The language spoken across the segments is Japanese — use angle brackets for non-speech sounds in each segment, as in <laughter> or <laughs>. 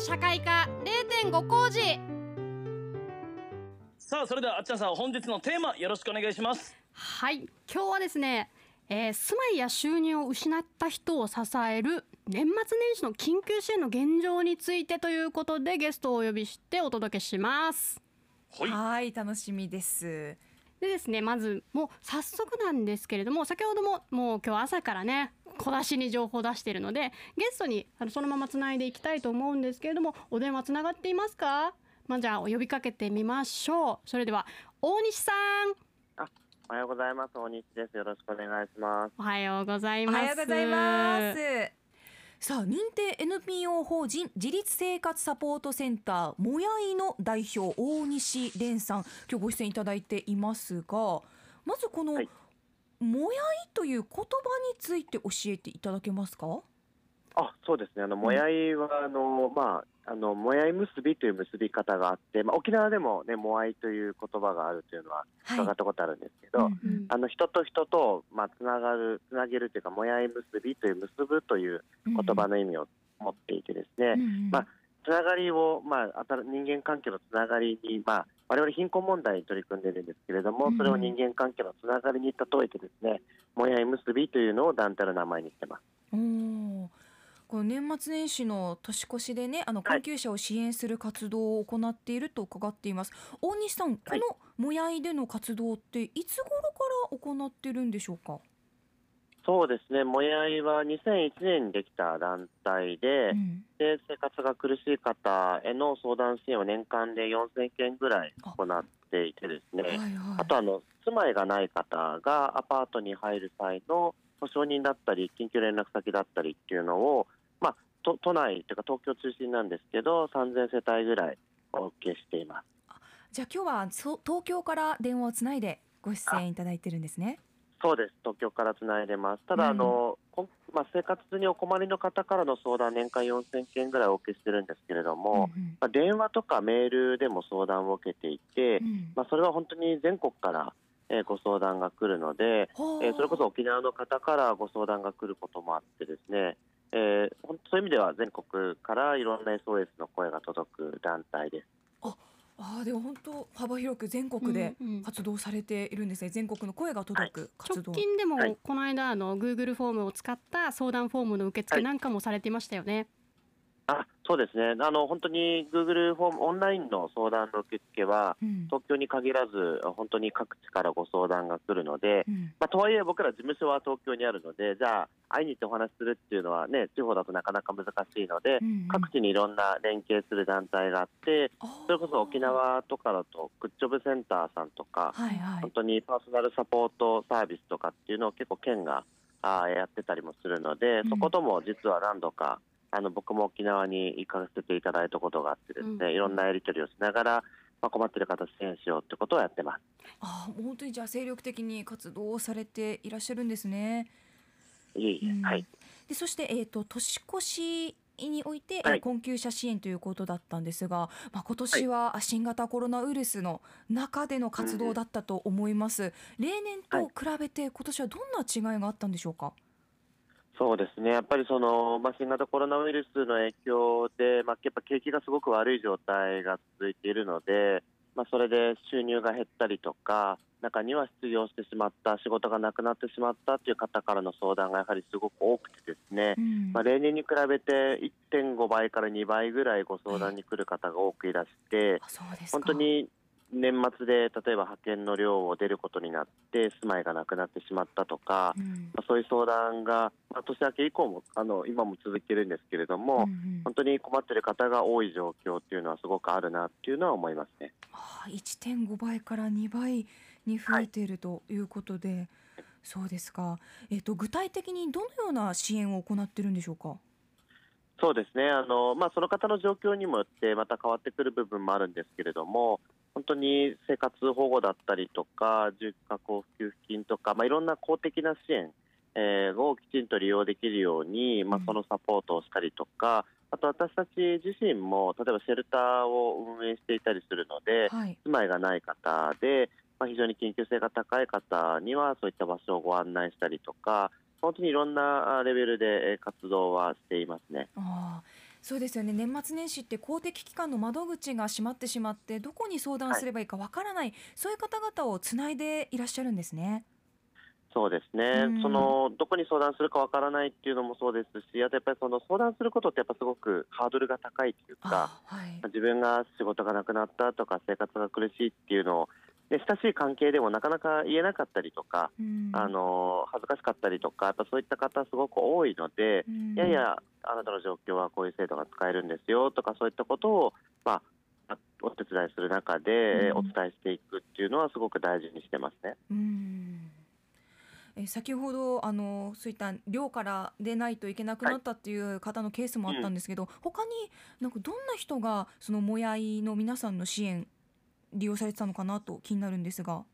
社会科0.5工事。さあそれではあっちゃんさん本日のテーマよろしくお願いします。はい。今日はですね、えー住まいや収入を失った人を支える年末年始の緊急支援の現状についてということでゲストをお呼びしてお届けします。はいはい、楽しみです。でですねまずもう早速なんですけれども先ほどももう今日朝からね小出しに情報を出しているのでゲストにあのそのままつないでいきたいと思うんですけれどもお電話つながっていますか？まあ、じゃあお呼びかけてみましょうそれでは大西さんおはようございます。大西です。よろしくお願いします。おはようございますおはようございます。さあ認定 NPO 法人自立生活サポートセンターもやいの代表大西蓮さん。今日ご出演いただいていますがまずこの、はい。もやいという言葉について教えていただけますか？あ、そうですね。あの、もやいは、あの、まあ、あの、もやい結びという結び方があって、まあ、沖縄でもね、もあいという言葉があるというのははい。伺ったことあるんですけど、うんうん。あの、人と人と、まあ、つながる、つなげるというか、もやい結びという結ぶという言葉の意味を持っていてですね、うんうんまあつながりを、まあ、新人間関係のつながりに、まあ、我々貧困問題に取り組んでいるんですけれども、うんそれを人間関係のつながりに例えてですね、もやい結びというのを団体の名前にしてます。この年末年始の年越しでねあのはい。困窮者を支援する活動を行っていると伺っています、大西さんこはい。のもやいでの活動っていつ頃から行ってるんでしょうか、そうですね、もやいは2001年にできた団体で、うん。で生活が苦しい方への相談支援を年間で4000件ぐらい行っていてですね、はいはい。あとあの住まいがない方がアパートに入る際の保証人だったり緊急連絡先だったりっていうのを、まあ、都都内というか東京中心なんですけど3000世帯ぐらいお受けしています。じゃあ今日はそ東京から電話をつないでご出演いただいてるんですね。そうです。東京からつないでます。ただ、うん。あのこんまあ、生活にお困りの方からの相談年間4000件ぐらいお受けしてるんですけれども、うんうん。まあ、電話とかメールでも相談を受けていて、うん。まあ、それは本当に全国から、えーご相談が来るので、はあ。えーそれこそ沖縄の方からご相談が来ることもあってですね、えーそういう意味では全国からいろんな SOS の声が届く団体です。ああでも本当幅広く全国でうんうん活動されているんですね。全国の声が届く活直動。近でもはいこの間あの Google フォームを使った相談フォームの受付はいなんかもされていましたよね。あそうですね。あの本当に Google フォームオンラインの相談の受付はうん。東京に限らず本当に各地からご相談が来るので、うん。まあ、とはいえ僕ら事務所は東京にあるのでじゃあ会いに行ってお話しするっていうのはね地方だとなかなか難しいので、うんうん。各地にいろんな連携する団体があってそれこそ沖縄とかだとグッジョブセンターさんとか、はいはい。本当にパーソナルサポートサービスとかっていうのを結構県があーやってたりもするので、うんそことも実は何度かあの僕も沖縄に行かせていただいたことがあってですね、うん。いろんなやり取りをしながら、まあ、困ってる方支援しようってことをやってます。あー本当にじゃあ精力的に活動をされていらっしゃるんですね。いえいえ、うん。はい。でそして、えー、と年越しにおいて、はい。えー困窮者支援ということだったんですが、まあ、今年は新型コロナウイルスの中での活動だったと思います、例年と比べて今年はどんな違いがあったんでしょうか、そうですね、やっぱりその、まあ、新型コロナウイルスの影響で、まあ、やっぱ景気がすごく悪い状態が続いているので、まあ、それで収入が減ったりとか、中には失業してしまった、仕事がなくなってしまったという方からの相談がやはりすごく多くてですね、うん。まあ、例年に比べて1.5倍から2倍ぐらいご相談に来る方が多くいらして、本当に年末で例えば派遣の寮を出ることになって、住まいがなくなってしまったとか、うんまあ、そういう相談が、まあ、年明け以降もあの今も続けるんですけれども、うんうん本当に困っている方が多い状況っていうのはすごくあるなっていうのは思いますね。あー1.5倍から2倍に増えているということで、そうですか、えっと具体的にどのような支援を行っているんでしょうか？そうですねあの、まあ、その方の状況にもよってまた変わってくる部分もあるんですけれども本当に生活保護だったりとか住居交付給付金とか、まあ、いろんな公的な支援、えーをきちんと利用できるように、まあうん、そのサポートをしたりとか、あと私たち自身も例えばシェルターを運営していたりするので、はい、住まいがない方で、まあ、非常に緊急性が高い方にはそういった場所をご案内したりとか本当にいろんなレベルでえー活動はしていますね。あーそうですよね。年末年始って公的機関の窓口が閉まってしまってどこに相談すればいいかわからない、そういう方々をつないでいらっしゃるんですね。そうですね、うん。そのどこに相談するかわからないっていうのもそうですし、あとやっぱりその相談することってやっぱすごくハードルが高いというか、あはい。自分が仕事がなくなったとか生活が苦しいっていうのを、で親しい関係でもなかなか言えなかったりとか、うん。あの恥ずかしかったりとか、やっぱそういった方すごく多いので、うん。いやいや、あなたの状況はこういう制度が使えるんですよとか、そういったことを、まあ、お手伝いする中でうん。お伝えしていくっていうのはすごく大事にしてますね。うん。え先ほどあのそういった寮から出ないといけなくなったっていう方のケースもあったんですけど、他になんかどんな人がそのもやいの皆さんの支援利用されてたのかなと気になるんですが。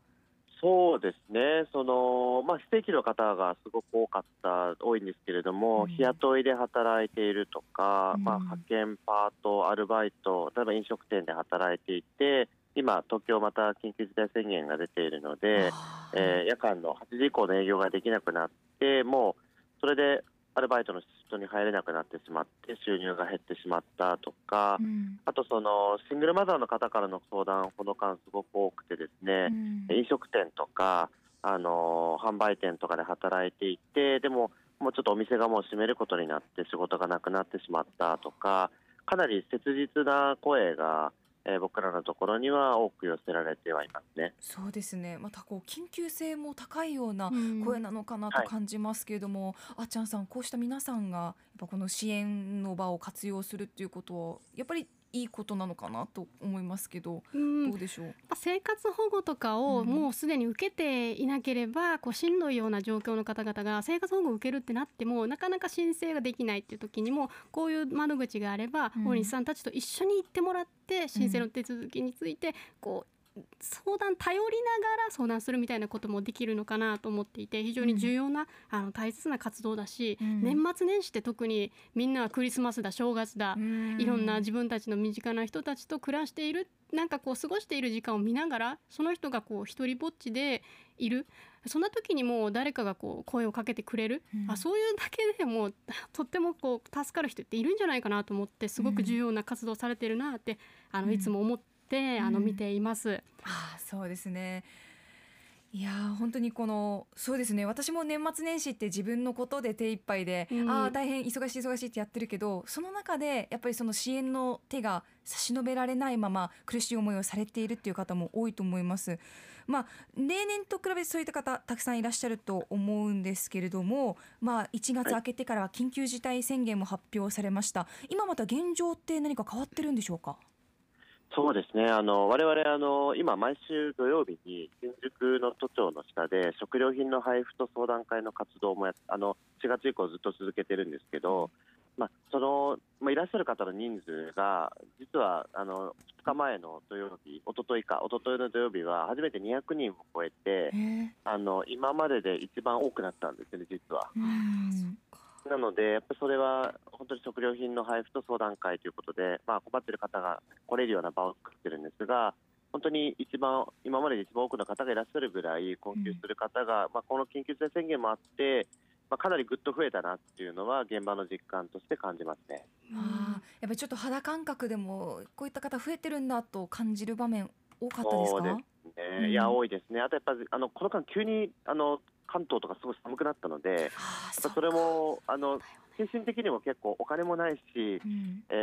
そうですね、そのまあ、非正規の方がすごく多かった、多いんですけれども、うん。日雇いで働いているとか、うん。まあ、派遣、パート、アルバイト、例えば飲食店で働いていて、今、東京また緊急事態宣言が出ているので、えー夜間の8時以降の営業ができなくなって、もうそれでアルバイトのシフトに入れなくなってしまって、収入が減ってしまったとか、うんあとそのシングルマザーの方からの相談、この間、すごく多くてですね。うん飲食店とか、あの販売店とかで働いていて、でも、もうちょっとお店がもう閉めることになって、仕事がなくなってしまったとか、かなり切実な声が、えー僕らのところには多く寄せられてはいますね。そうですね。またこう緊急性も高いようなうん。声なのかなと感じますけれども、あっちゃんさんこうした皆さんがやっぱこの支援の場を活用するっていうことはやっぱりいいことなのかなと思いますけど、うん。どうでしょう、まあ生活保護とかをうん。もうすでに受けていなければ、こうしんどいような状況の方々が生活保護を受けるってなってもなかなか申請ができないっていう時にもこういう窓口があれば、うん。大西さんたちと一緒に行ってもらって申請の手続きについてこう相談頼りながら相談するみたいなこともできるのかなと思っていて非常に重要な、あの大切な活動だし、うん。年末年始って特にみんなはクリスマスだ正月だ、いろんな自分たちの身近な人たちと暮らしているなんかこう過ごしている時間を見ながらその人がこう一人ぼっちでいる。そんな時にもう誰かがこう声をかけてくれる、うん。あそういうだけでもうとってもこう助かる人っているんじゃないかなと思ってすごく重要な活動されてるなって、あうん。のいつも思って、あのうん見ています。ああそうですねいやー本当にこのそうですね私も年末年始って自分のことで手一杯で、うんああ大変忙しい忙しいってやってるけどその中でやっぱりその支援の手が差し伸べられないまま苦しい思いをされているっていう方も多いと思います。まあ例年と比べてそういった方たくさんいらっしゃると思うんですけれども、まあ1月明けてからは緊急事態宣言も発表されました。今また現状って何か変わってるんでしょうか？そうですね、あの我々あの今、毎週土曜日に新宿の都庁の下で食料品の配布と相談会の活動もやあの4月以降ずっと続けてるんですけど、まあ、その、まあ、いらっしゃる方の人数が実はあの2日前の土曜日、一昨日か、一昨日の土曜日は初めて200人を超えて。あの今までで一番多くなったんですよね、実は。うんなので、やっぱりそれは本当に食料品の配布と相談会ということで、まあ、困っている方が来れるような場を作ってるんですが、本当に一番今までで一番多くの方がいらっしゃるぐらい困窮する方が、まあ、この緊急事態宣言もあって、まあ、かなりぐっと増えたなっていうのは現場の実感として感じますね。ああ、やっぱりちょっと肌感覚でもこういった方増えてるんだと感じる場面多かったですか？そうですね、うんいや多いですね、あとやっぱりあのこの間、急にあの関東とかすごい寒くなったので、やっああぱそれもあの精神的にも結構お金もないし、うん。え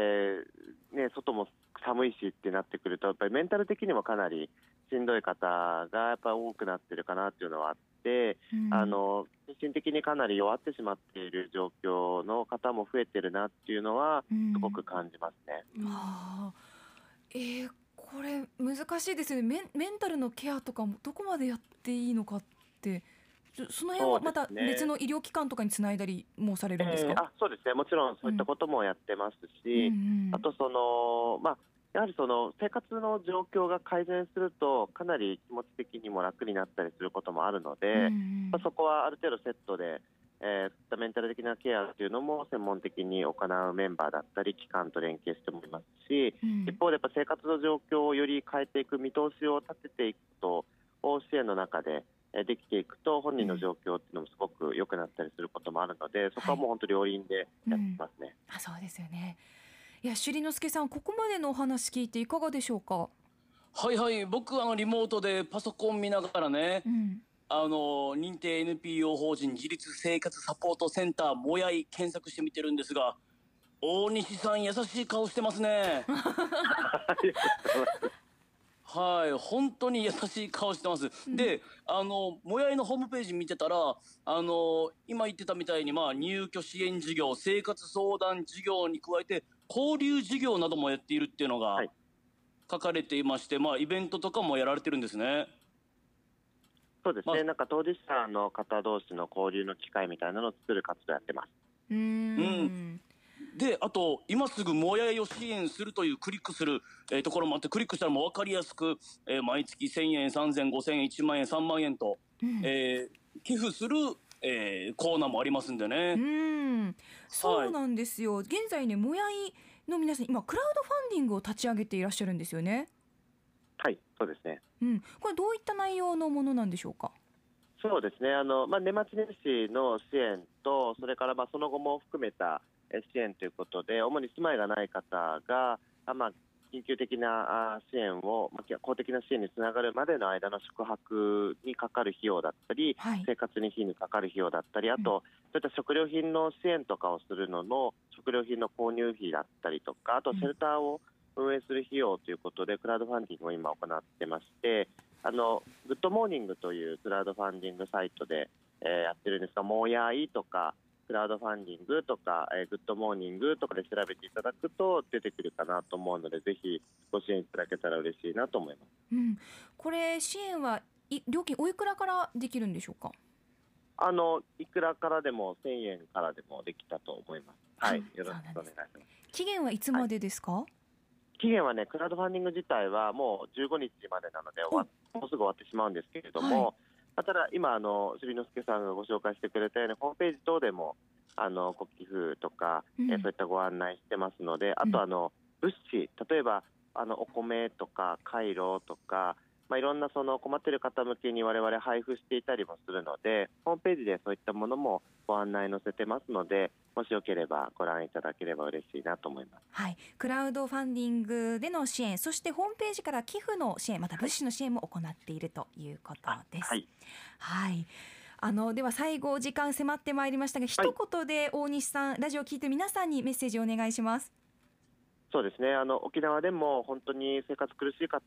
ーね、外も寒いしってなってくると、やっぱりメンタル的にもかなりしんどい方がやっぱり多くなってるかなっていうのはあって、うん。あの精神的にかなり弱ってしまっている状況の方も増えてるなっていうのは、すごく感じますね。うん。ああえー、これ難しいですよね。メンメンタルのケアとかもどこまでやっていいのかってその辺はまた別の医療機関とかにつないだりもされるんですか、えーあそうですね、もちろんそういったこともやってますし、うん。うんあとその、まあ、やはりその生活の状況が改善すると、かなり気持ち的にも楽になったりすることもあるので、うんうん。まあ、そこはある程度セットで、えーメンタル的なケアっていうのも専門的に行うメンバーだったり、機関と連携してもいますし、うん。一方でやっぱ生活の状況をより変えていく見通しを立てていくと、支援の中でえーできていくと、本人の状況っていうのもすごく良くなったりすることもあるので、そこはもう本当、両輪でやってますね。あそうですよねいや朱里之助さんここまでのお話聞いていかがでしょうか？はいはい僕あのリモートでパソコン見ながらね、うん。あの認定 NPO 法人自立生活サポートセンターもやい検索してみてるんですが大西さん優しい顔してますね <laughs> はい本当に優しい顔してます、であのもやいのホームページ見てたらあの今言ってたみたいにまあ入居支援事業生活相談事業に加えて交流事業などもやっているっていうのがはい書かれていまして、まあイベントとかもやられてるんですね。そうですね、まあなんか当事者の方同士の交流の機会みたいなのを作る活動やってます。うーん。であと今すぐもやいを支援するというクリックする、えーところもあってクリックしたらもう分かりやすく、えー毎月1000円3000 5000円1万円3万円と、うんえー寄付する、えーコーナーもありますんでうね。ん、そうなんですよ。現在ね、もやいの皆さん、今クラウドファンディングを立ち上げていらっしゃるんですよね。はい、そうですね。うん、これどういった内容のものなんでしょうか？そうですね、あのまあ、年末年始の支援と、それからまあその後も含めたえ支援ということで、主に住まいがない方が、あまあ、緊急的なあ支援を、まあ、公的な支援につながるまでの間の宿泊にかかる費用だったり、はい。生活に費にかかる費用だったり、あと、そういった食料品の支援とかをするのの食料品の購入費だったりとか、あとシェルターを運営する費用ということで、クラウドファンディングを今行ってまして、あの GoodMorning というクラウドファンディングサイトで、えーやってるんですが、もやいとか、クラウドファンディングとか、えー GoodMorning とかで調べていただくと出てくるかなと思うので、ぜひご支援いただけたら嬉しいなと思います。うん、これ支援はい料金おいくらからできるんでしょうか？あのいくらからでも1000円からでもできたと思います。はい、うんよろしくお願いします。期限はいつまでですか？期限はね、クラウドファンディング自体はもう15日までなので、終わもうすぐ終わってしまうんですけれども、はいまあただ、今、あの朱里之助さんがご紹介してくれたように、ホームページ等でもあのご寄付とか、うん。えーそういったご案内してますので、あうん。とあの物資、例えばあのお米とか、カイロとか、まあ、いろんなその困っている方向けに我々配布していたりもするので、ホームページでそういったものもご案内載せてますので、もしよければご覧いただければ嬉しいなと思います。はい、クラウドファンディングでの支援、そしてホームページから寄付の支援、また物資の支援も行っているということです。はいはい。あのでは最後時間迫ってまいりましたが、一言で大西さん、ラジオを聞いてる皆さんにメッセージをお願いします。そうですね。あの沖縄でも本当に生活苦しい方、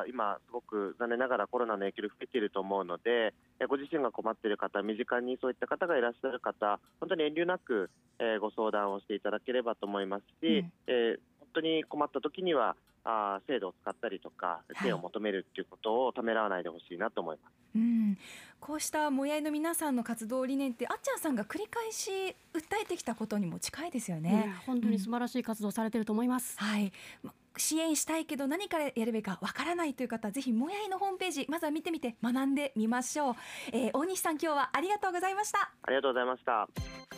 あ今、すごく残念ながらコロナの影響で増えていると思うので、えご自身が困っている方、身近にそういった方がいらっしゃる方、本当に遠慮なく、えーご相談をしていただければと思いますし、うん。えー本当に困った時にはあー制度を使ったりとか、い支援を求めるっていうことをためらわないでほしいなと思います。うん、こうしたもやいの皆さんの活動理念ってあっちゃんさんが繰り返し訴えてきたことにも近いですよね。ね本当に素晴らしい活動されてると思います。はい、ま支援したいけど何からやればいいかわからないという方ぜひもやいのホームページまずは見てみて学んでみましょう、えー大西さん今日はありがとうございましたありがとうございました。